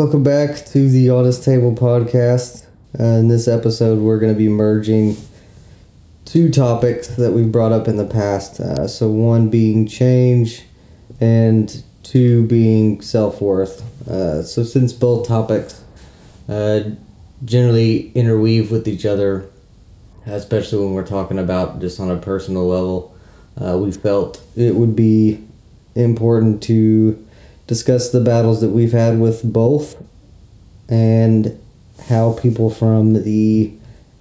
Welcome back to the Honest Table podcast. Uh, in this episode, we're going to be merging two topics that we've brought up in the past. Uh, so, one being change, and two being self worth. Uh, so, since both topics uh, generally interweave with each other, especially when we're talking about just on a personal level, uh, we felt it would be important to discuss the battles that we've had with both and how people from the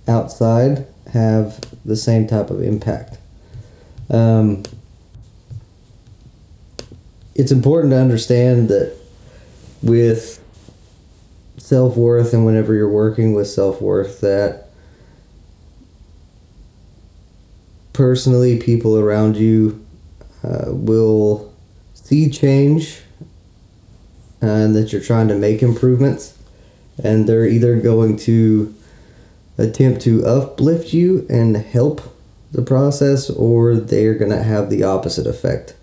outside have the same type of impact. Um, it's important to understand that with self worth and whenever you're working with self worth, that personally, people around you uh, will see change and that you're trying to make improvements, and they're either going to attempt to uplift you and help the process, or they're going to have the opposite effect,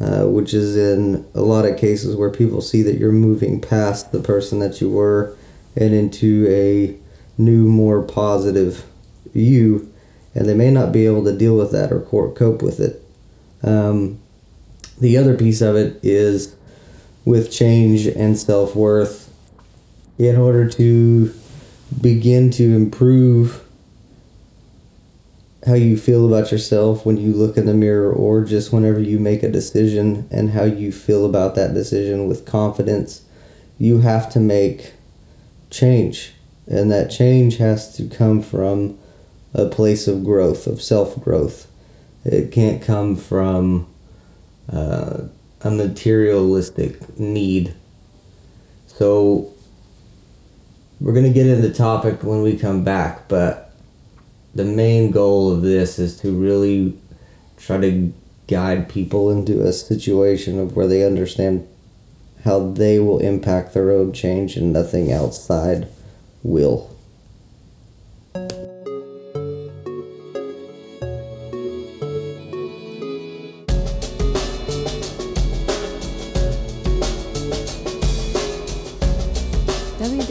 uh, which is in a lot of cases where people see that you're moving past the person that you were and into a new, more positive you, and they may not be able to deal with that or cope with it. Um, the other piece of it is with change and self worth in order to begin to improve how you feel about yourself when you look in the mirror or just whenever you make a decision and how you feel about that decision with confidence you have to make change. And that change has to come from a place of growth of self growth it can't come from uh, a materialistic need. So we're going to get into the topic when we come back, but the main goal of this is to really try to guide people into a situation of where they understand how they will impact their own change and nothing outside will.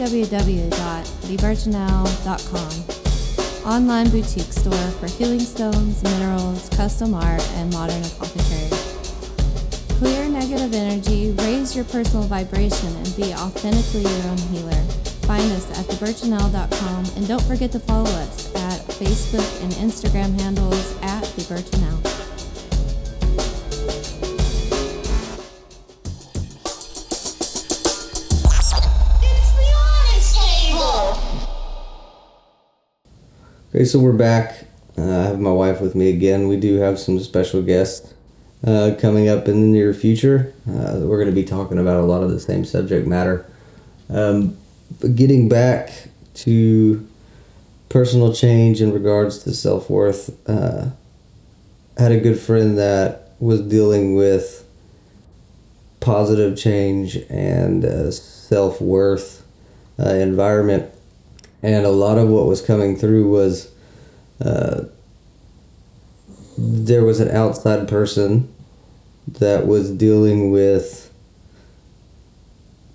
www.thevirginale.com, online boutique store for healing stones, minerals, custom art, and modern apothecary. Clear negative energy, raise your personal vibration, and be authentically your own healer. Find us at thebirchanelle.com and don't forget to follow us at Facebook and Instagram handles at The Okay, so we're back. Uh, I have my wife with me again. We do have some special guests uh, coming up in the near future. Uh, we're going to be talking about a lot of the same subject matter. Um, but getting back to personal change in regards to self worth, uh, had a good friend that was dealing with positive change and uh, self worth uh, environment and a lot of what was coming through was uh, there was an outside person that was dealing with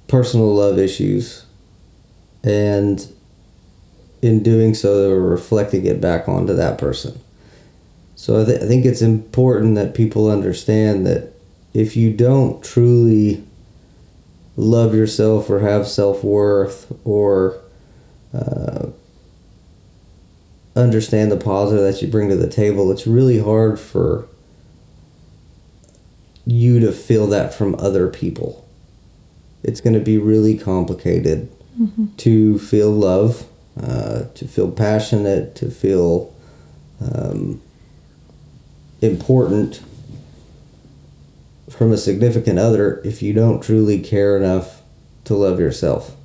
personal love issues. And in doing so they were reflecting it back onto that person. So I, th- I think it's important that people understand that if you don't truly love yourself or have self-worth or uh, understand the positive that you bring to the table, it's really hard for you to feel that from other people. It's going to be really complicated mm-hmm. to feel love, uh, to feel passionate, to feel um, important from a significant other if you don't truly care enough to love yourself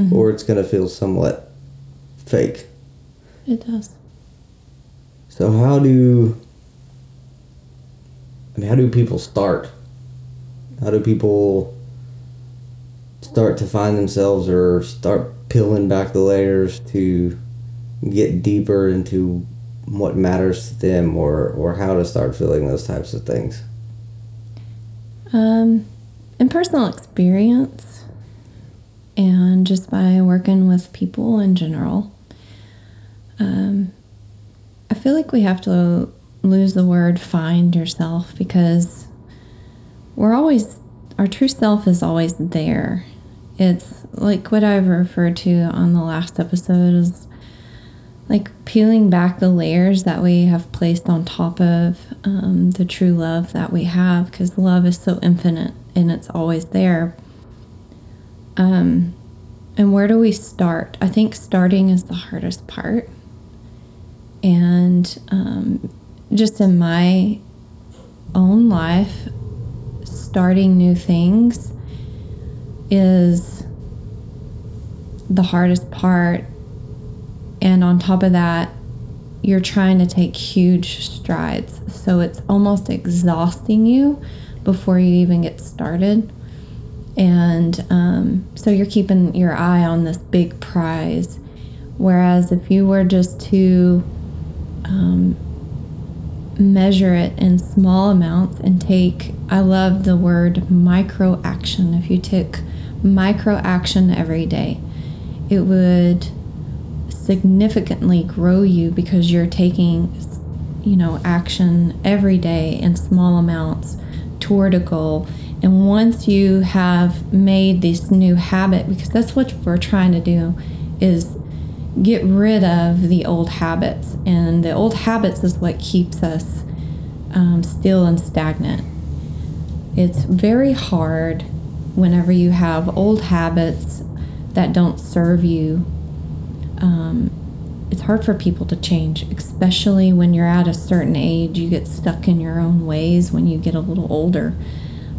mm-hmm. or it's going to feel somewhat fake. It does. So how do I mean how do people start? How do people start to find themselves or start peeling back the layers to get deeper into what matters to them or or how to start feeling those types of things? Um in personal experience, and just by working with people in general. Um, I feel like we have to lose the word find yourself because we're always, our true self is always there. It's like what I've referred to on the last episode is like peeling back the layers that we have placed on top of um, the true love that we have because love is so infinite and it's always there. Um, and where do we start? I think starting is the hardest part. And um, just in my own life, starting new things is the hardest part and on top of that, you're trying to take huge strides. So it's almost exhausting you before you even get started. And um, so you're keeping your eye on this big prize. Whereas if you were just to um, measure it in small amounts and take, I love the word micro action. If you took micro action every day, it would significantly grow you because you're taking you know action every day in small amounts toward a goal and once you have made this new habit because that's what we're trying to do is get rid of the old habits and the old habits is what keeps us um, still and stagnant it's very hard whenever you have old habits that don't serve you um, it's hard for people to change, especially when you're at a certain age. You get stuck in your own ways when you get a little older.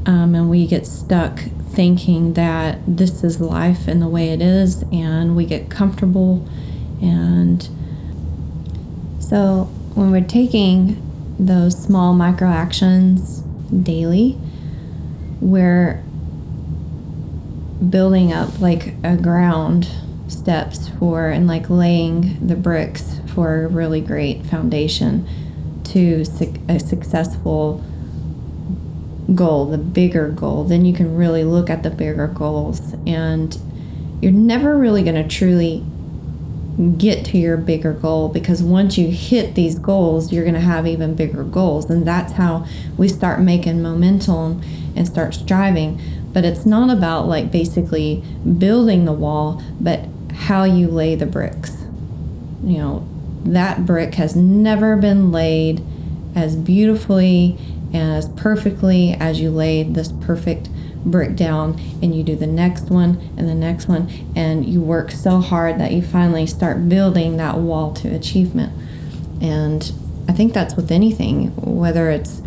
Um, and we get stuck thinking that this is life and the way it is, and we get comfortable. And so when we're taking those small micro actions daily, we're building up like a ground steps for and like laying the bricks for a really great foundation to a successful goal, the bigger goal, then you can really look at the bigger goals. And you're never really going to truly get to your bigger goal because once you hit these goals, you're going to have even bigger goals. And that's how we start making momentum and start striving. But it's not about like basically building the wall, but how you lay the bricks. You know, that brick has never been laid as beautifully and as perfectly as you laid this perfect brick down and you do the next one and the next one and you work so hard that you finally start building that wall to achievement and i think that's with anything whether it's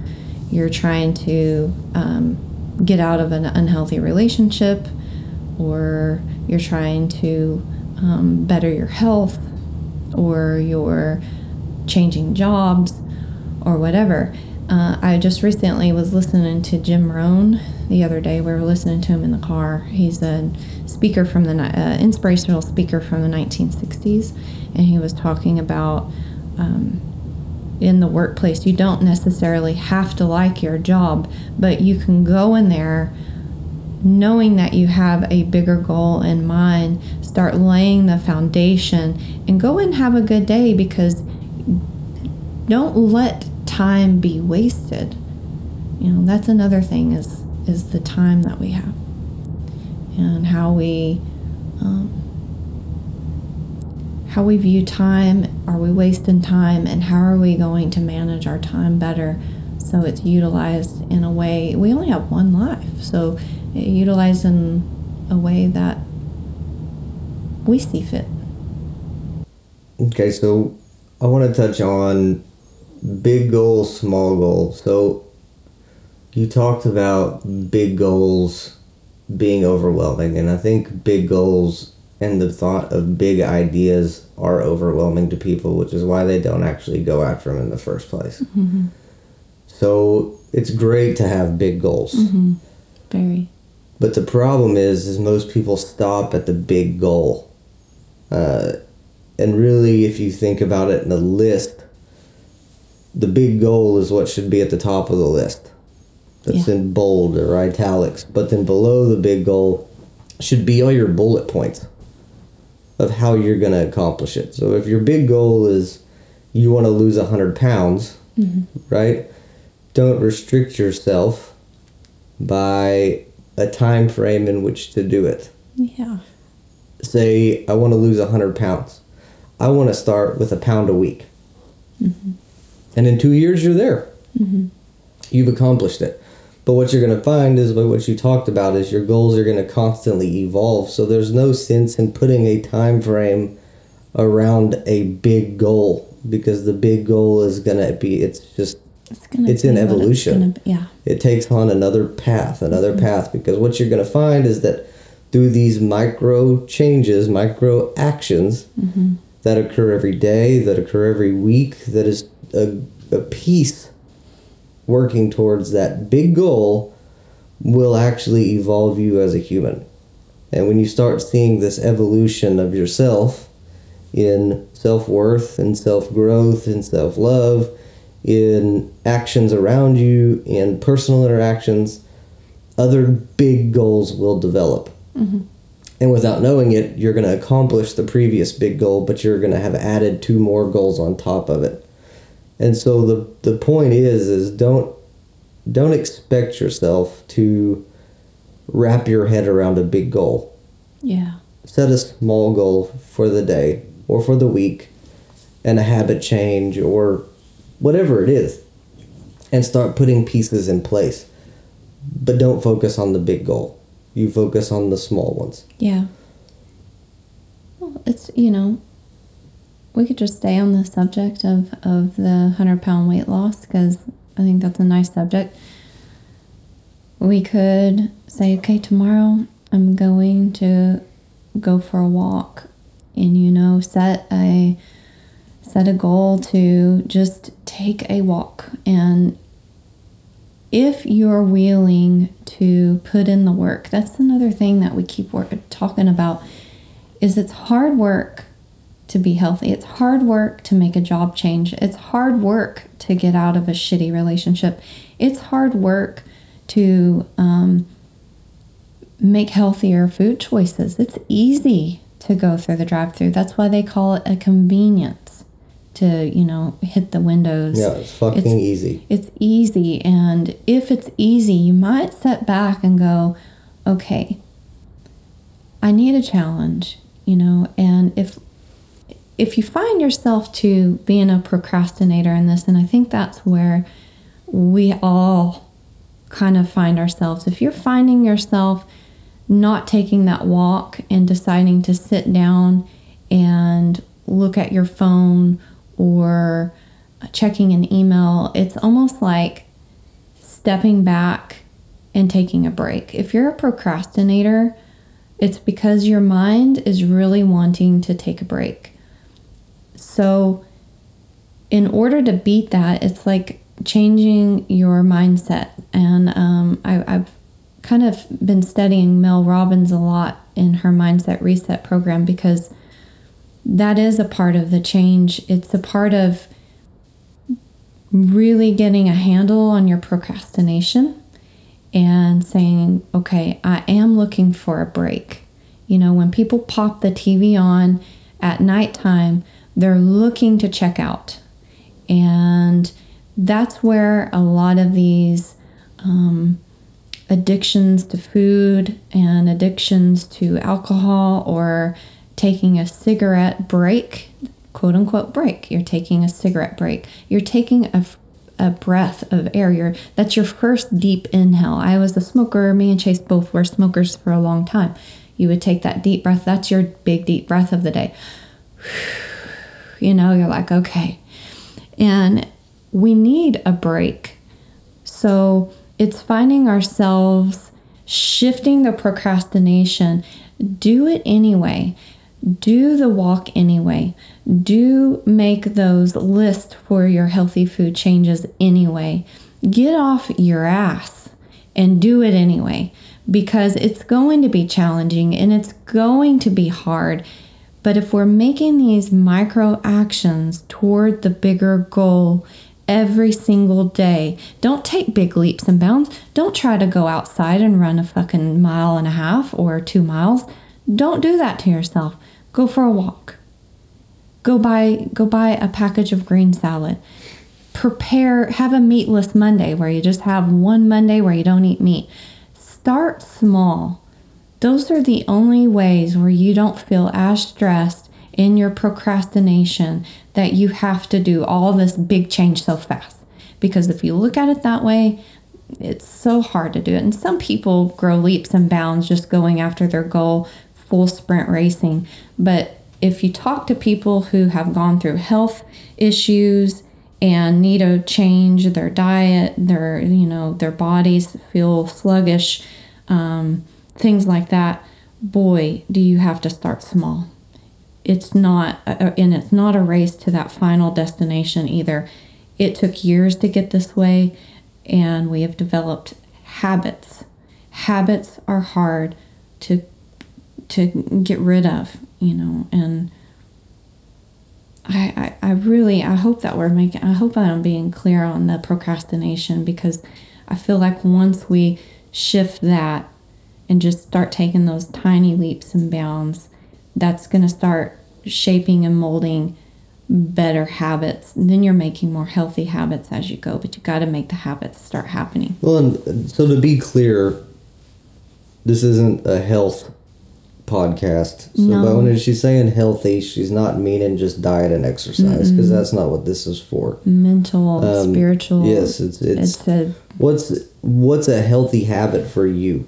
you're trying to um, get out of an unhealthy relationship or you're trying to um, better your health or you're changing jobs or whatever. Uh, I just recently was listening to Jim Rohn the other day. We were listening to him in the car. He's a speaker from the uh, inspirational speaker from the 1960s, and he was talking about um, in the workplace. You don't necessarily have to like your job, but you can go in there knowing that you have a bigger goal in mind, start laying the foundation and go and have a good day because don't let time be wasted. You know, that's another thing is is the time that we have and how we um, how we view time. Are we wasting time, and how are we going to manage our time better so it's utilized in a way? We only have one life, so utilized in a way that we see fit. Okay, so I want to touch on big goals, small goals. So you talked about big goals being overwhelming, and I think big goals and the thought of big ideas are overwhelming to people, which is why they don't actually go after them in the first place. Mm-hmm. So it's great to have big goals. Mm-hmm. Very. But the problem is, is most people stop at the big goal. Uh, and really, if you think about it in a list, the big goal is what should be at the top of the list. That's yeah. in bold or italics. But then below the big goal should be all your bullet points of how you're going to accomplish it. So if your big goal is you want to lose 100 pounds, mm-hmm. right? Don't restrict yourself by a time frame in which to do it. Yeah. Say, I want to lose 100 pounds. I want to start with a pound a week. Mm-hmm. And in two years, you're there. Mm-hmm. You've accomplished it. But what you're going to find is what you talked about is your goals are going to constantly evolve. So there's no sense in putting a time frame around a big goal because the big goal is going to be it's just It's gonna. It's in evolution. be. yeah. it takes on another path, another mm-hmm. path, because what you're going to find is that through these micro changes, micro actions mm-hmm. that occur every day, that occur every week, that is a, a piece working towards that big goal will actually evolve you as a human. And when you start seeing this evolution of yourself in self worth and self growth and self love, in actions around you, in personal interactions, other big goals will develop. Mm-hmm. And without knowing it, you're going to accomplish the previous big goal, but you're going to have added two more goals on top of it. And so the the point is is don't don't expect yourself to wrap your head around a big goal. Yeah. Set a small goal for the day or for the week and a habit change or whatever it is and start putting pieces in place. But don't focus on the big goal. You focus on the small ones. Yeah. Well, it's you know, we could just stay on the subject of of the hundred pound weight loss because I think that's a nice subject. We could say, okay, tomorrow I'm going to go for a walk, and you know, set a set a goal to just take a walk and if you're willing to put in the work that's another thing that we keep work, talking about is it's hard work to be healthy. It's hard work to make a job change. It's hard work to get out of a shitty relationship. It's hard work to um, make healthier food choices. It's easy to go through the drive-through. That's why they call it a convenience to you know hit the windows. Yeah, it's fucking It's- easy. it's easy and if it's easy you might sit back and go okay i need a challenge you know and if if you find yourself to being a procrastinator in this and i think that's where we all kind of find ourselves if you're finding yourself not taking that walk and deciding to sit down and look at your phone or checking an email, it's almost like stepping back and taking a break. If you're a procrastinator, it's because your mind is really wanting to take a break. So, in order to beat that, it's like changing your mindset. And um, I, I've kind of been studying Mel Robbins a lot in her Mindset Reset program because that is a part of the change. It's a part of really getting a handle on your procrastination and saying, okay, I am looking for a break. You know, when people pop the TV on at nighttime, they're looking to check out. And that's where a lot of these um, addictions to food and addictions to alcohol or taking a cigarette break, quote unquote break. You're taking a cigarette break. You're taking a, a breath of air. You're, that's your first deep inhale. I was a smoker. Me and Chase both were smokers for a long time. You would take that deep breath. That's your big deep breath of the day. You know, you're like, okay. And we need a break. So it's finding ourselves shifting the procrastination. Do it anyway. Do the walk anyway. Do make those lists for your healthy food changes anyway. Get off your ass and do it anyway because it's going to be challenging and it's going to be hard. But if we're making these micro actions toward the bigger goal every single day. Don't take big leaps and bounds. Don't try to go outside and run a fucking mile and a half or two miles. Don't do that to yourself. Go for a walk. Go buy go buy a package of green salad. Prepare have a meatless Monday where you just have one Monday where you don't eat meat. Start small. Those are the only ways where you don't feel as stressed in your procrastination that you have to do all this big change so fast. Because if you look at it that way, it's so hard to do it. And some people grow leaps and bounds just going after their goal, full sprint racing. But if you talk to people who have gone through health issues and need to change their diet, their you know their bodies feel sluggish, um, things like that. Boy, do you have to start small. It's not, uh, uh, and it's not a race to that final destination either. It took years to get this way, and we have developed habits. Habits are hard to to get rid of, you know, and I, I, I really I hope that we're making I hope I'm being clear on the procrastination because I feel like once we shift that and just start taking those tiny leaps and bounds, that's going to start shaping and molding better habits. And then you're making more healthy habits as you go, but you got to make the habits start happening. Well, and so to be clear, this isn't a health podcast. So No. but when she's saying healthy, she's not meaning just diet and exercise because that's not what this is for. Mental, Um, spiritual. Yes, it's it's, it's a what's what's a healthy habit for you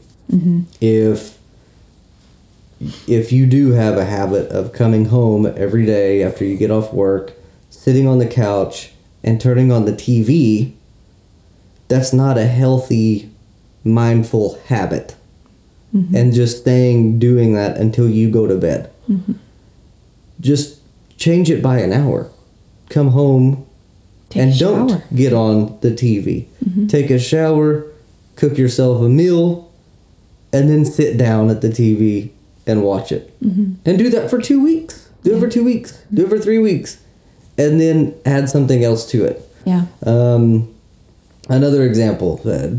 if if you do have a habit of coming home every day after you get off work sitting on the couch and turning on the tv that's not a healthy mindful habit. Mm-hmm. And just staying doing that until you go to bed. Mm-hmm. Just change it by an hour. Come home Take and don't get on the TV. Mm-hmm. Take a shower, cook yourself a meal, and then sit down at the TV and watch it. And do that for two weeks. Do it for two weeks. Do it for three weeks. And then add something else to it. yeah. Um, another example: uh,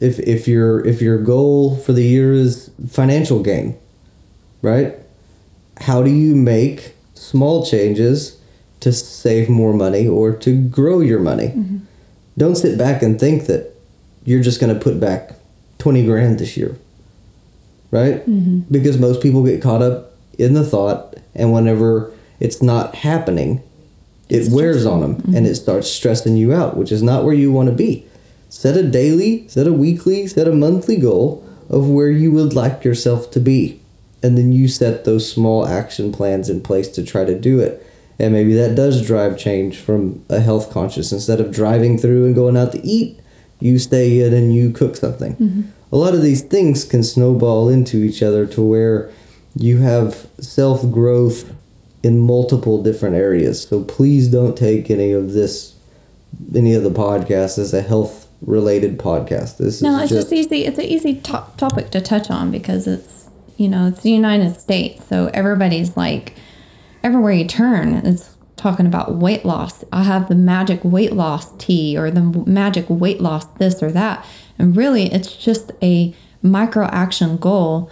if if your if your goal for the year is financial gain, right? How do you make small changes to save more money or to grow your money? Don't sit back and think that you're just going to put back twenty grand this year, right? Mm-hmm. Because most people get caught up in the thought, and whenever it's not happening, it wears on them and mm-hmm. it starts stressing you out, which is not where you want to be. Set a daily, set a weekly, set a monthly goal of where you would like yourself to be. And then you set those small action plans in place to try to do it. And maybe that does drive change from a health conscious. Instead of driving through and going out to eat, you stay in and you cook something. Mm-hmm. A lot of these things can snowball into each other to where you have self growth in multiple different areas. So please don't take any of this, any of the podcasts as a health related podcast. This No, is it's just, easy. It's an easy to- topic to touch on because it's you know it's the United States, so everybody's like everywhere you turn, it's talking about weight loss. I have the magic weight loss tea or the magic weight loss this or that, and really it's just a micro action goal,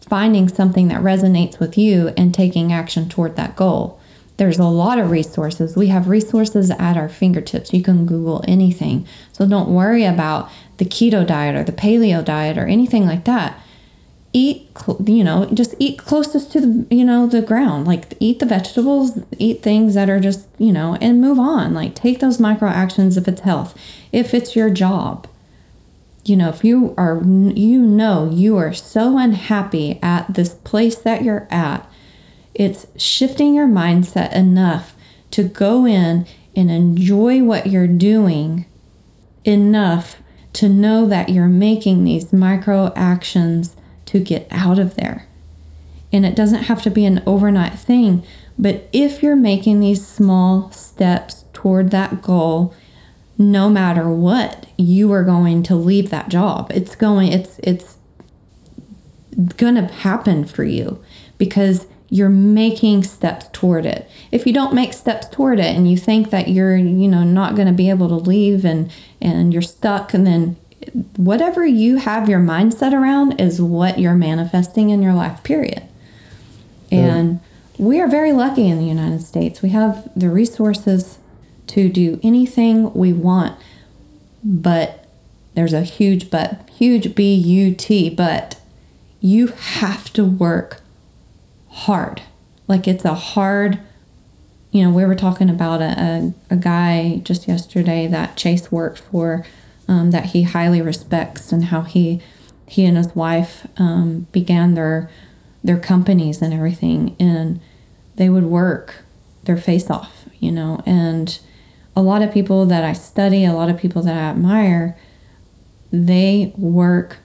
finding something that resonates with you and taking action toward that goal. There's a lot of resources. We have resources at our fingertips. You can Google anything. So don't worry about the keto diet or the paleo diet or anything like that. Eat, you know, just eat closest to the, you know, the ground. Like eat the vegetables, eat things that are just, you know, and move on. Like take those micro actions if it's health, if it's your job. You know, if you are, you know, you are so unhappy at this place that you're at, it's shifting your mindset enough to go in and enjoy what you're doing enough to know that you're making these micro actions to get out of there. And it doesn't have to be an overnight thing, but if you're making these small steps toward that goal, no matter what, you are going to leave that job. It's going it's it's going to happen for you because you're making steps toward it. If you don't make steps toward it and you think that you're, you know, not going to be able to leave and and you're stuck and then whatever you have your mindset around is what you're manifesting in your life period. And we are very lucky in the United States. We have the resources to do anything we want. But there's a huge but, huge B U T, but you have to work hard. Like it's a hard, you know, we were talking about a, a, a guy just yesterday that Chase worked for um, that he highly respects and how he he and his wife um, began their their companies and everything and they would work their face off, you know, and a lot of people that I study, a lot of people that I admire, they work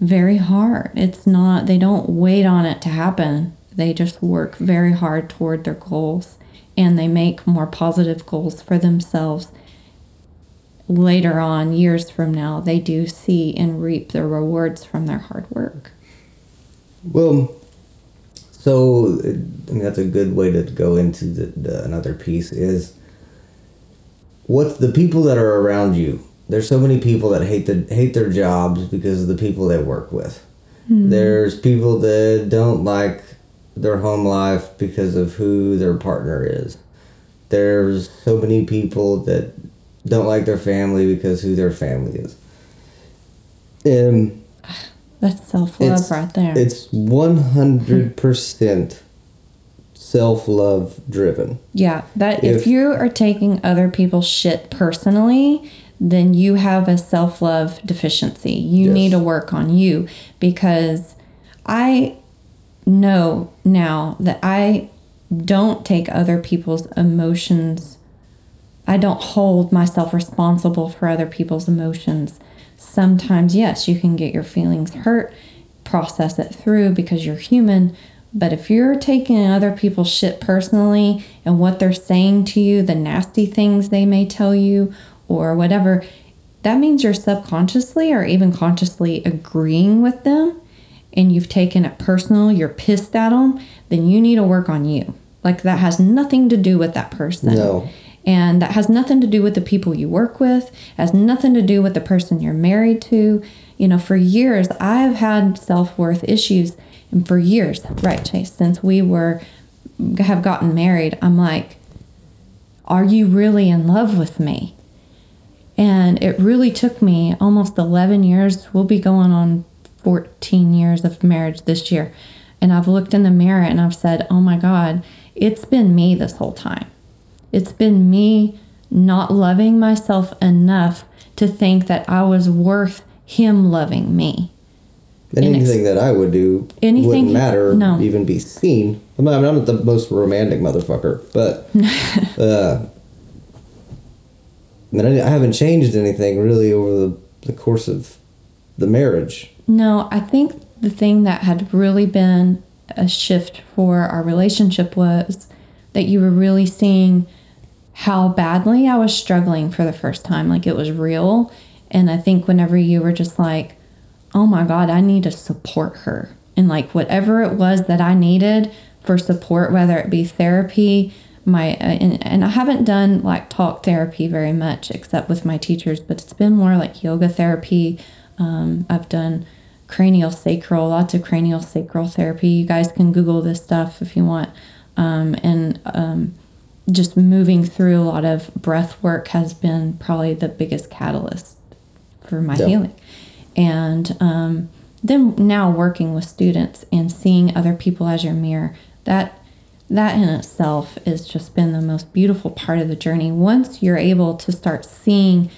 very hard. It's not, they don't wait on it to happen. They just work very hard toward their goals and they make more positive goals for themselves. Later on, years from now, they do see and reap the rewards from their hard work. Well, so I mean that's a good way to go into the, the another piece is what the people that are around you. There's so many people that hate the hate their jobs because of the people they work with. Hmm. There's people that don't like their home life because of who their partner is. There's so many people that don't like their family because who their family is. And That's self love right there. It's one hundred percent self love driven. Yeah, that if, If- you are taking other people's shit personally, then you have a self love deficiency. You Yes. need to work on you because I know now that I don't take other people's emotions. I don't hold myself responsible for other people's emotions. Sometimes, yes, you can get your feelings hurt, process it through because you're human. But if you're taking other people's shit personally and what they're saying to you, the nasty things they may tell you, or whatever, that means you're subconsciously or even consciously agreeing with them and you've taken it personal, you're pissed at them, then you need to work on you. Like that has nothing to do with that person. No. And that has nothing to do with the people you work with, has nothing to do with the person you're married to. You know, for years, I've had self worth issues. And for years, right, Chase, since we were, have gotten married, I'm like, are you really in love with me? And it really took me almost 11 years. We'll be going on 14 years of marriage this year. And I've looked in the mirror and I've said, oh my God, it's been me this whole time. It's been me not loving myself enough to think that I was worth him loving me. Anything that I would do Anything wouldn't he- matter, no. even be seen. I mean, I'm not the most romantic motherfucker, but uh, I, mean, I haven't changed anything really over the, the course of the marriage. No, I think the thing that had really been a shift for our relationship was that you were really seeing how badly I was struggling for the first time. Like it was real. And I think whenever you were just like, oh my God, I need to support her. And like whatever it was that I needed for support, whether it be therapy, my, uh, and, and I haven't done like talk therapy very much except with my teachers, but it's been more like yoga therapy. Um, I've done cranial sacral, lots of cranial sacral therapy. You guys can Google this stuff if you want. Um, and um, just moving through a lot of breath work has been probably the biggest catalyst for my Yeah. healing. And um, then now working with students and seeing other people as your mirror, that that in itself has just been the most beautiful part of the journey. Once you're able to start seeing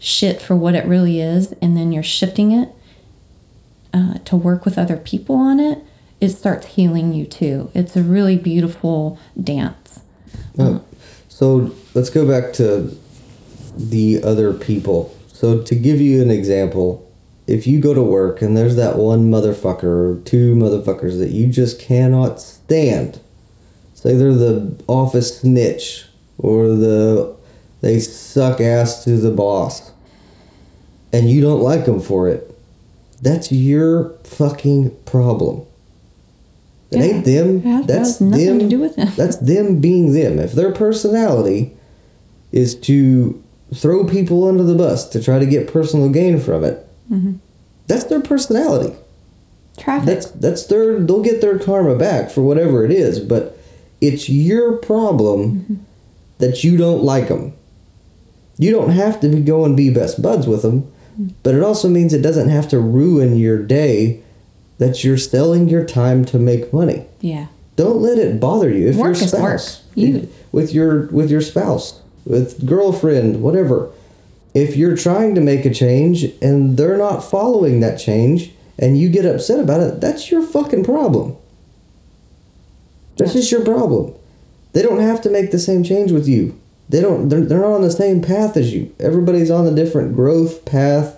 shit for what it really is, and then you're shifting it uh, to work with other people on it, it starts healing you too. It's a really beautiful dance. So let's go back to the other people. So to give you an example, if you go to work and there's that one motherfucker or two motherfuckers that you just cannot stand, say they're the office snitch or the they suck ass to the boss, and you don't like them for it, that's your fucking problem. It ain't them. It that's them. to do with them. That's them being them. If their personality is to throw people under the bus to try to get personal gain from it, Mm-hmm. that's their personality. Traffic. That's that's their. They'll get their karma back for whatever it is. But it's your problem that you don't like them. You don't have to be go and be best buds with them, but it also means it doesn't have to ruin your day. That you're selling your time to make money. yeah. Don't let it bother you. If Work your spouse, You- with your with your spouse, with girlfriend, whatever. If you're trying to make a change and they're not following that change, and you get upset about it, that's your fucking problem. That's Yeah. just your problem. They don't have to make the same change with you. They don't. They're, they're not on the same path as you. Everybody's on a different growth path.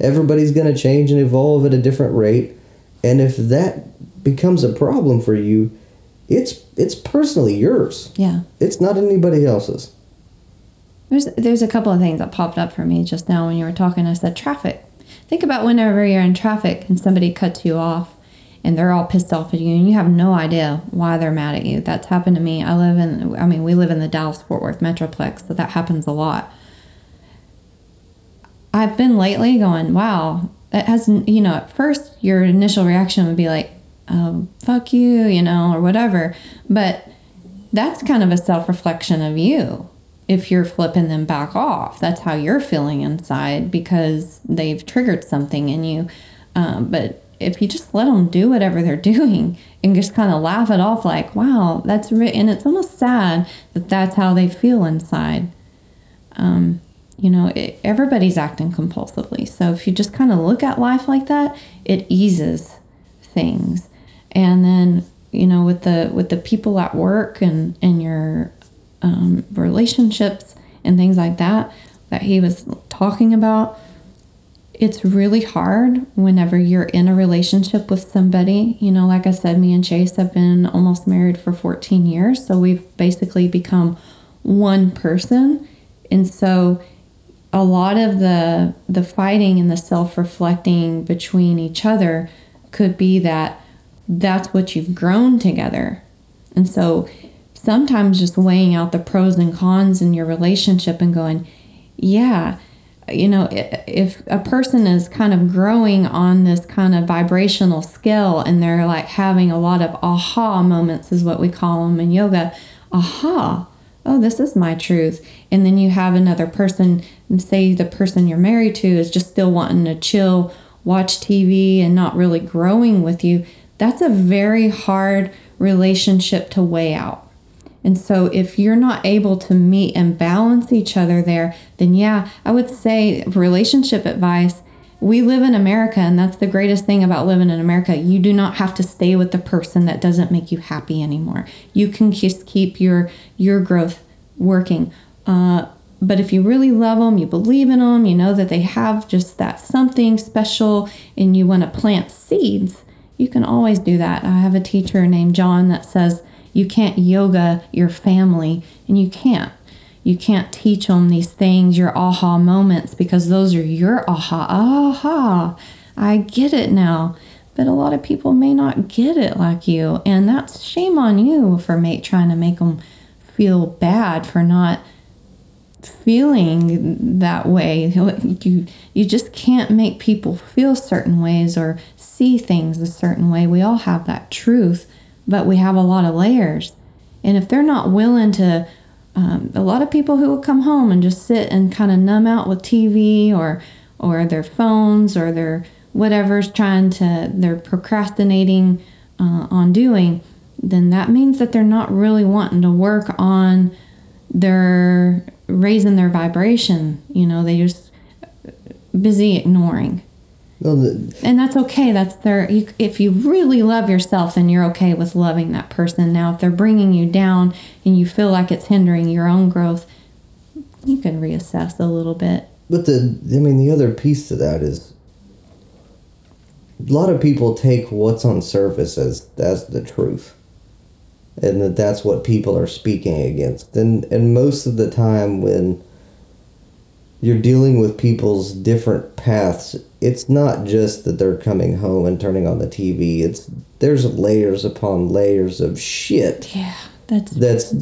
Everybody's gonna change and evolve at a different rate. And if that becomes a problem for you, it's it's personally yours. Yeah. It's not anybody else's. There's there's a couple of things that popped up for me just now when you were talking. I said traffic. Think about whenever you're in traffic and somebody cuts you off and they're all pissed off at you and you have no idea why they're mad at you. That's happened to me. I live in I mean, we live in the Dallas Fort Worth Metroplex, so that happens a lot. I've been lately going, wow, that has you know, at first your initial reaction would be like, oh, fuck you, you know, or whatever. But that's kind of a self reflection of you. If you're flipping them back off, that's how you're feeling inside because they've triggered something in you. Um, but if you just let them do whatever they're doing and just kind of laugh it off, like, wow, that's re-, and it's almost sad that that's how they feel inside. Um, you know, it, everybody's acting compulsively. So if you just kind of look at life like that, it eases things. And then, you know, with the with the people at work and and your um, relationships and things like that that he was talking about, it's really hard whenever you're in a relationship with somebody. You know, like I said, me and Chase have been almost married for 14 years, so we've basically become one person. And so a lot of the the fighting and the self-reflecting between each other could be that that's what you've grown together. And so sometimes just weighing out the pros and cons in your relationship and going, yeah, you know, if a person is kind of growing on this kind of vibrational scale and they're like having a lot of aha moments, is what we call them in yoga. Aha, oh, this is my truth. And then you have another person, say the person you're married to is just still wanting to chill, watch TV, and not really growing with you. That's a very hard relationship to weigh out. And so, if you're not able to meet and balance each other there, then yeah, I would say relationship advice. We live in America, and that's the greatest thing about living in America. You do not have to stay with the person that doesn't make you happy anymore. You can just keep your your growth working. Uh, but if you really love them, you believe in them, you know that they have just that something special, and you want to plant seeds, you can always do that. I have a teacher named John that says you can't yoga your family, and you can't. You can't teach them these things, your aha moments, because those are your aha. Aha, I get it now. But a lot of people may not get it like you, and that's shame on you for make, trying to make them feel bad for not feeling that way. You you just can't make people feel certain ways or see things a certain way. We all have that truth, but we have a lot of layers. And if they're not willing to, um, a lot of people who will come home and just sit and kind of numb out with TV or or their phones or their whatever's trying to they're procrastinating uh, on doing, then that means that they're not really wanting to work on their raising their vibration. You know, they just busy ignoring. No, the, And that's okay. That's their. You, if you really love yourself, then you're okay with loving that person. Now, if they're bringing you down and you feel like it's hindering your own growth, you can reassess a little bit. but the I mean the other piece to that is a lot of people take what's on surface as as the truth, and that that's what people are speaking against. And and most of the time when you're dealing with people's different paths. It's not just that they're coming home and turning on the TV. It's there's layers upon layers of shit Yeah, that's that's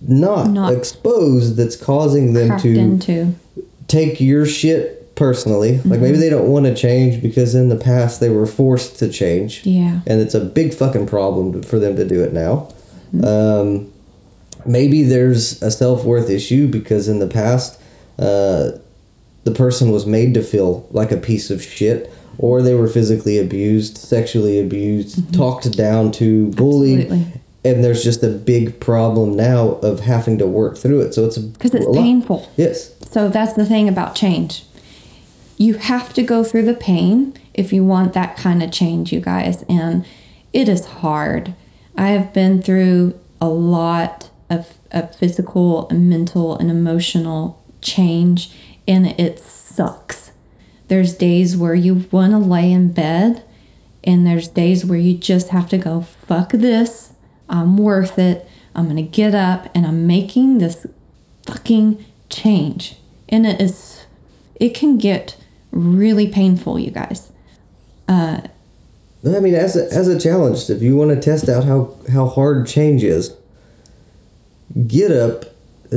not, Not exposed that's causing them to into. take your shit personally. Like maybe Mm-hmm. they don't want to change because in the past they were forced to change. Yeah. And it's a big fucking problem for them to do it now. Mm-hmm. Um, maybe there's a self worth issue because in the past uh, the person was made to feel like a piece of shit. Or they were physically abused, sexually abused, talked down to, bullied, Mm-hmm. Absolutely. and there's just a big problem now of having to work through it. So it's Because it's a lot. painful. Yes. So that's the thing about change. You have to go through the pain if you want that kind of change, you guys. And it is hard. I have been through a lot of, of physical and mental and emotional change, and it sucks. There's days where you want to lay in bed, and there's days where you just have to go, fuck this. I'm worth it. I'm going to get up and I'm making this fucking change. And it is, it can get really painful, you guys. Uh, I mean, as a, as a challenge, if you want to test out how, how hard change is, get up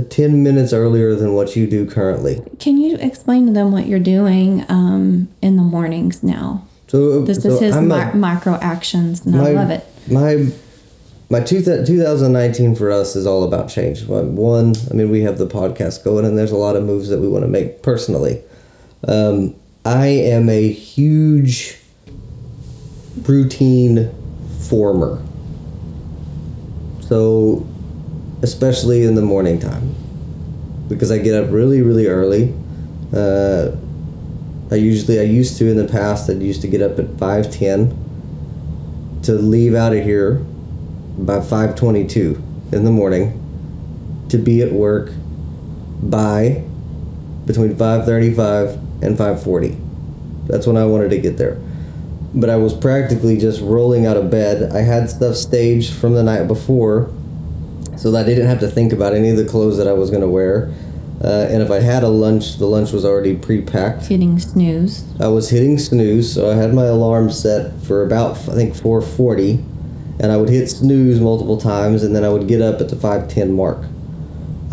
10 minutes earlier than what you do currently. Can you explain to them what you're doing um, in the mornings now? So This so is his mi- a- micro actions, and I love it. My my two th- 2019 for us is all about change. One, I mean, we have the podcast going, and there's a lot of moves that we want to make personally. Um, I am a huge routine former. So, especially in the morning time, because I get up really, really early. Uh, I usually I used to in the past. I used to get up at five ten to leave out of here by five twenty two in the morning to be at work by between five thirty five and five forty. That's when I wanted to get there. But I was practically just rolling out of bed. I had stuff staged from the night before so that I didn't have to think about any of the clothes that I was going to wear. Uh, and if I had a lunch, the lunch was already pre-packed. Hitting snooze. I was hitting snooze, so I had my alarm set for about I think 4:40, and I would hit snooze multiple times, and then I would get up at the 5:10 mark.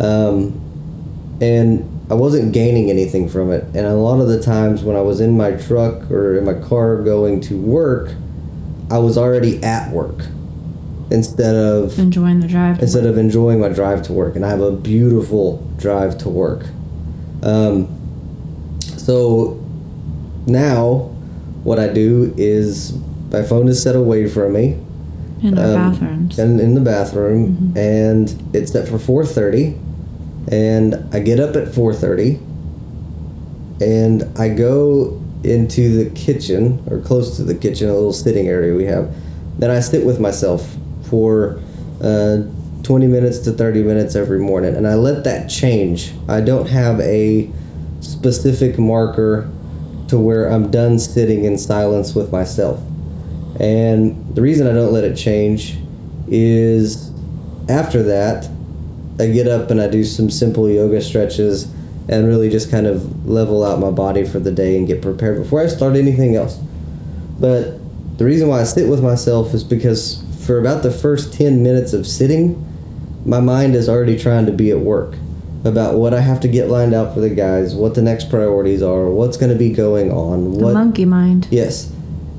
Um, and I wasn't gaining anything from it. And a lot of the times when I was in my truck or in my car going to work, I was already at work instead of Enjoying the drive. to instead of enjoying my drive to work. And I have a beautiful drive to work. Um, so now, what I do is my phone is set away from me in our um, bathrooms. and in the bathroom, and it's set for four thirty, and I get up at four thirty, and I go into the kitchen or close to the kitchen, a little sitting area we have. Then I sit with myself for uh, twenty minutes to thirty minutes every morning, and I let that change. I don't have a specific marker to where I'm done sitting in silence with myself. And the reason I don't let it change is after that, I get up and I do some simple yoga stretches and really just kind of level out my body for the day and get prepared before I start anything else. But the reason why I sit with myself is because for about the first 10 minutes of sitting, my mind is already trying to be at work about what I have to get lined out for the guys, what the next priorities are, what's going to be going on, the what monkey mind. Yes.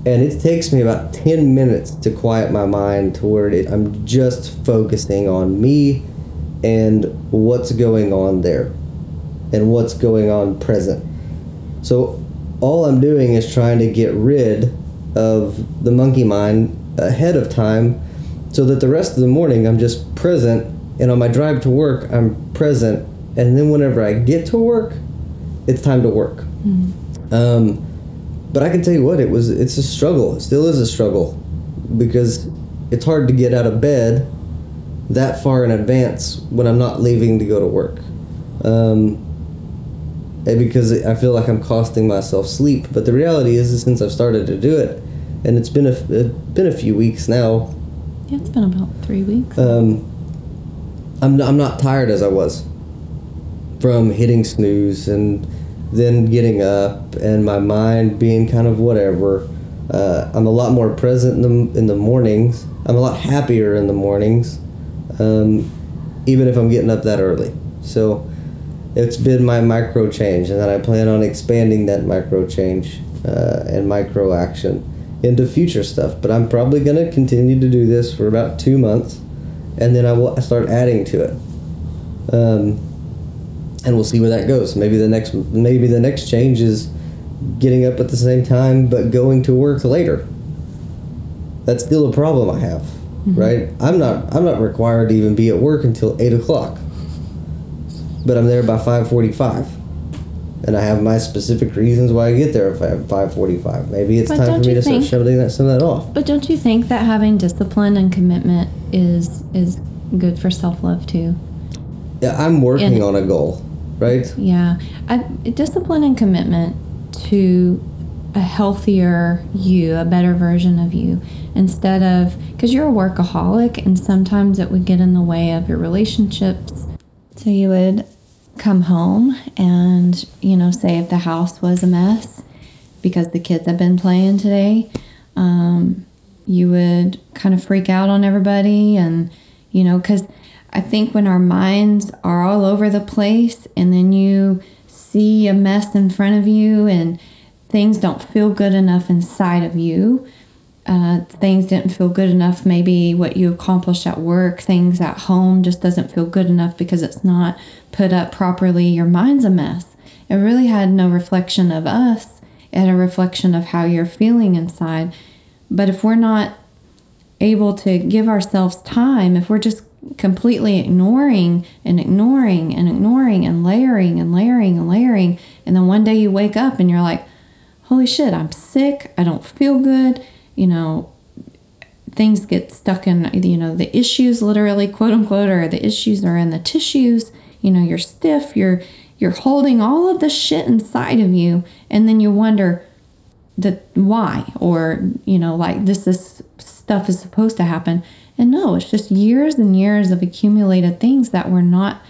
And it takes me about 10 minutes to quiet my mind to where it, I'm just focusing on me and what's going on there and what's going on present. So all I'm doing is trying to get rid of the monkey mind ahead of time so that the rest of the morning I'm just present and on my drive to work I'm present and then whenever I get to work it's time to work. Um, but I can tell you what, it was it's a struggle. It still is a struggle because it's hard to get out of bed that far in advance when I'm not leaving to go to work. Um, because I feel like I'm costing myself sleep. But the reality is, is since I've started to do it, and it's been a it's been a few weeks now, Yeah, it's been about three weeks. um, I'm I'm not tired as I was from hitting snooze and then getting up and my mind being kind of whatever. Uh, I'm a lot more present in the in the mornings. I'm a lot happier in the mornings, um, even if I'm getting up that early. So it's been my micro change, and then I plan on expanding that micro change uh, and micro action into future stuff. But I'm probably going to continue to do this for about two months, and then I will start adding to it. Um, and we'll see where that goes. Maybe the next maybe the next change is getting up at the same time but going to work later. That's still a problem I have, mm-hmm. right? I'm not I'm not required to even be at work until eight o'clock, but I'm there by five forty-five, and I have my specific reasons why I get there at five forty-five. Maybe it's but time for me to think, start shoving that some of that off. But don't you think that having discipline and commitment is is good for self love too? Yeah, I'm working and, on a goal right? Yeah. I, discipline and commitment to a healthier you, a better version of you, instead of because you're a workaholic and sometimes it would get in the way of your relationships. So you would come home and, you know, say if the house was a mess because the kids have been playing today, um, you would kind of freak out on everybody and, you know, because I think when our minds are all over the place and then you see a mess in front of you and things don't feel good enough inside of you, uh, things didn't feel good enough, maybe what you accomplished at work, things at home just doesn't feel good enough because it's not put up properly, your mind's a mess. It really had no reflection of us, it had a reflection of how you're feeling inside. But if we're not able to give ourselves time, if we're just completely ignoring and ignoring and ignoring and layering and layering and layering. And then one day you wake up and you're like, holy shit, I'm sick. I don't feel good. You know, things get stuck in, you know, the issues literally, quote unquote, or the issues are in the tissues. You know, you're stiff, you're you're holding all of the shit inside of you, and then you wonder that why, or you know, like this is stuff is supposed to happen. And no, it's just years and years of accumulated things that we're not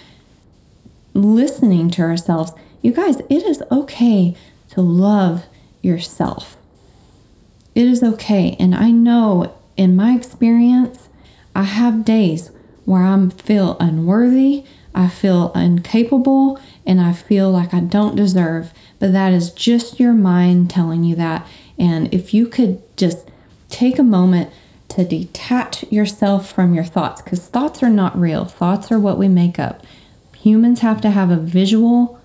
listening to ourselves. You guys, it is okay to love yourself. It is okay. And I know in my experience, I have days where I feel unworthy, I feel incapable, and I feel like I don't deserve. But that is just your mind telling you that. And if you could just take a moment to detach yourself from your thoughts because thoughts are not real. Thoughts are what we make up. Humans have to have a visual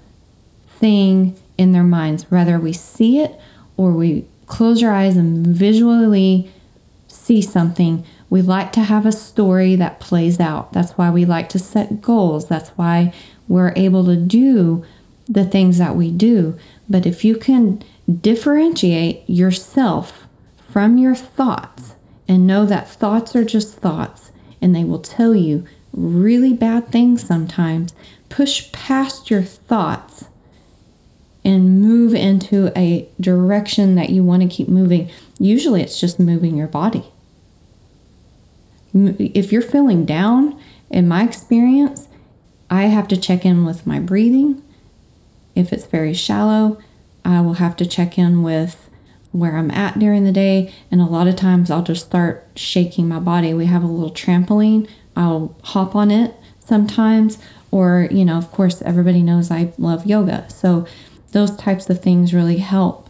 thing in their minds, whether we see it or we close your eyes and visually see something. We like to have a story that plays out. That's why we like to set goals. That's why we're able to do the things that we do. But if you can differentiate yourself from your thoughts, and know that thoughts are just thoughts and they will tell you really bad things sometimes. Push past your thoughts and move into a direction that you want to keep moving. Usually it's just moving your body. If you're feeling down, in my experience, I have to check in with my breathing. If it's very shallow, I will have to check in with where I'm at during the day. And a lot of times I'll just start shaking my body. We have a little trampoline, I'll hop on it sometimes. Or, you know, of course, everybody knows I love yoga. So those types of things really help.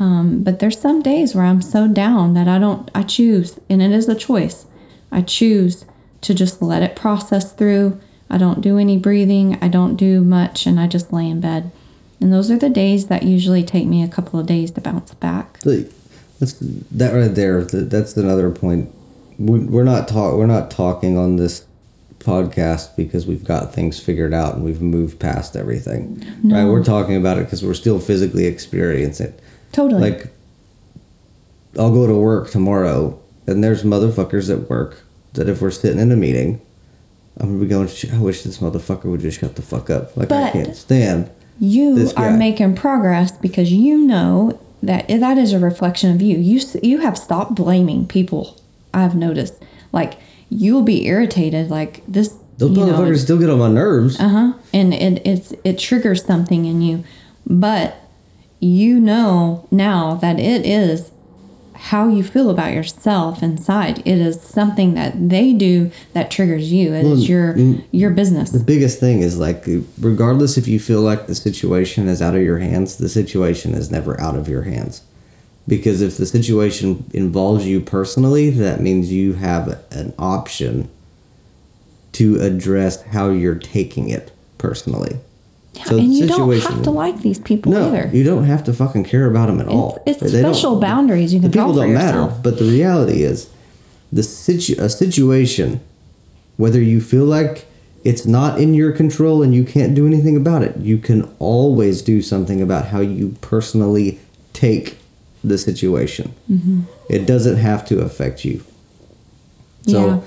Um, but there's some days where I'm so down that I don't, I choose, and it is a choice. I choose to just let it process through. I don't do any breathing, I don't do much, and I just lay in bed. And those are the days that usually take me a couple of days to bounce back. That's that right there. That's another point. We're not talk. We're not talking on this podcast because we've got things figured out and we've moved past everything. No. Right? We're talking about it because we're still physically experiencing it. Totally. Like, I'll go to work tomorrow, and there's motherfuckers at work that if we're sitting in a meeting, I'm gonna be going. I wish this motherfucker would just shut the fuck up. Like but, I can't stand you are making progress because you know that that is a reflection of you. You you have stopped blaming people. I've noticed. Like you'll be irritated. Like this. Those motherfuckers know, still get on my nerves. Uh huh. And it it's it triggers something in you, but you know now that it is how you feel about yourself inside. It is something that they do that triggers you. It is your your business. The biggest thing is like, regardless if you feel like the situation is out of your hands, the situation is never out of your hands. Because if the situation involves you personally, that means you have an option to address how you're taking it personally. Yeah, and you don't have to like these people no, either. you don't have to fucking care about them at all. It's, it's They special boundaries you can the people draw for don't yourself. matter. But the reality is, the situ- a situation, whether you feel like it's not in your control and you can't do anything about it, you can always do something about how you personally take the situation. Mm-hmm. It doesn't have to affect you. So Yeah.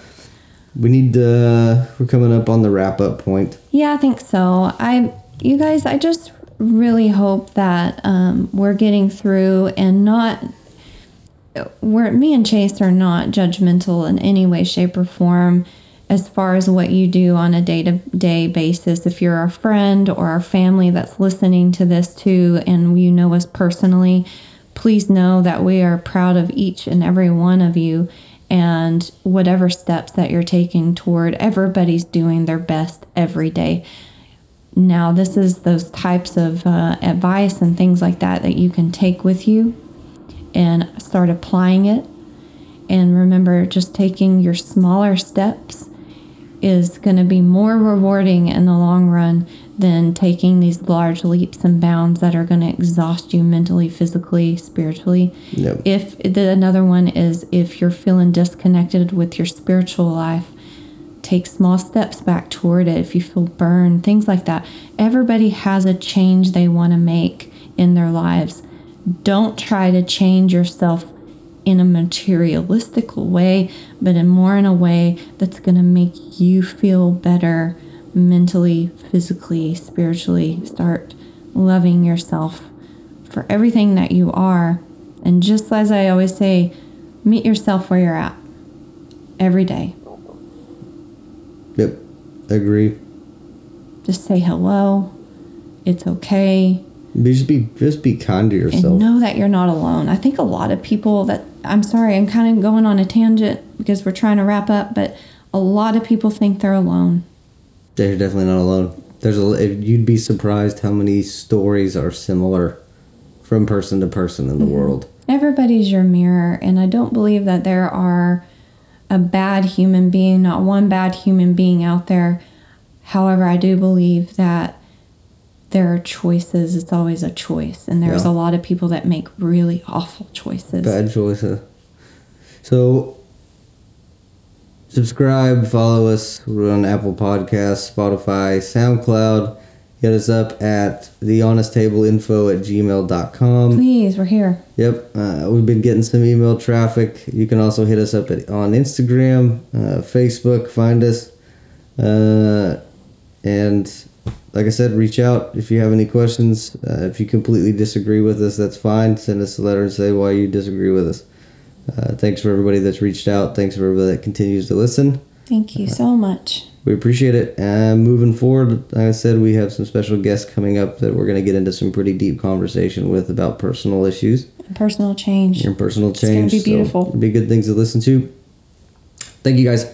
we need to. We're coming up on the wrap up point. Yeah, I think so. I, you guys, I just really hope that um, we're getting through and not. We're me and Chase are not judgmental in any way, shape, or form as far as what you do on a day to day basis. If you're a friend or our family that's listening to this too, and you know us personally, please know that we are proud of each and every one of you and whatever steps that you're taking toward everybody's doing their best every day. Now this is those types of uh, advice and things like that that you can take with you and start applying it. And remember just taking your smaller steps is going to be more rewarding in the long run than taking these large leaps and bounds that are going to exhaust you mentally physically spiritually. Yep. if the another one is if you're feeling disconnected with your spiritual life take small steps back toward it if you feel burned things like that. Everybody has a change they want to make in their lives. Don't try to change yourself in a materialistic way but in more in a way that's going to make you feel better mentally physically spiritually start loving yourself for everything that you are and just as i always say meet yourself where you're at every day Yep. Agree. just say hello it's okay just be just be kind to and yourself. know that you're not alone i think a lot of people that i'm sorry i'm kind of going on a tangent because we're trying to wrap up but a lot of people think they're alone They're definitely not alone. There's a you'd be surprised how many stories are similar from person to person in the Mm-hmm. world. everybody's your mirror and i don't believe that there are a bad human being not one bad human being out there however i do believe that there are choices it's always a choice and there's Yeah. a lot of people that make really awful choices Bad choices. So subscribe, follow us. We're on Apple Podcasts, Spotify, SoundCloud. Hit us up at thehonesttableinfo at gmail.com. please we're here Yep, uh, we've been getting some email traffic. You can also hit us up at, on Instagram, uh, Facebook, find us. Uh, and like I said, reach out if you have any questions. Uh, if you completely disagree with us, that's fine. Send us a letter and say why you disagree with us. Uh, thanks for everybody that's reached out. Thanks for everybody that continues to listen. thank you so much We appreciate it. And moving forward, like I said, we have some special guests coming up that we're going to get into some pretty deep conversation with about personal issues and personal change and personal change gonna be beautiful. it'll be good things to listen to. Thank you guys.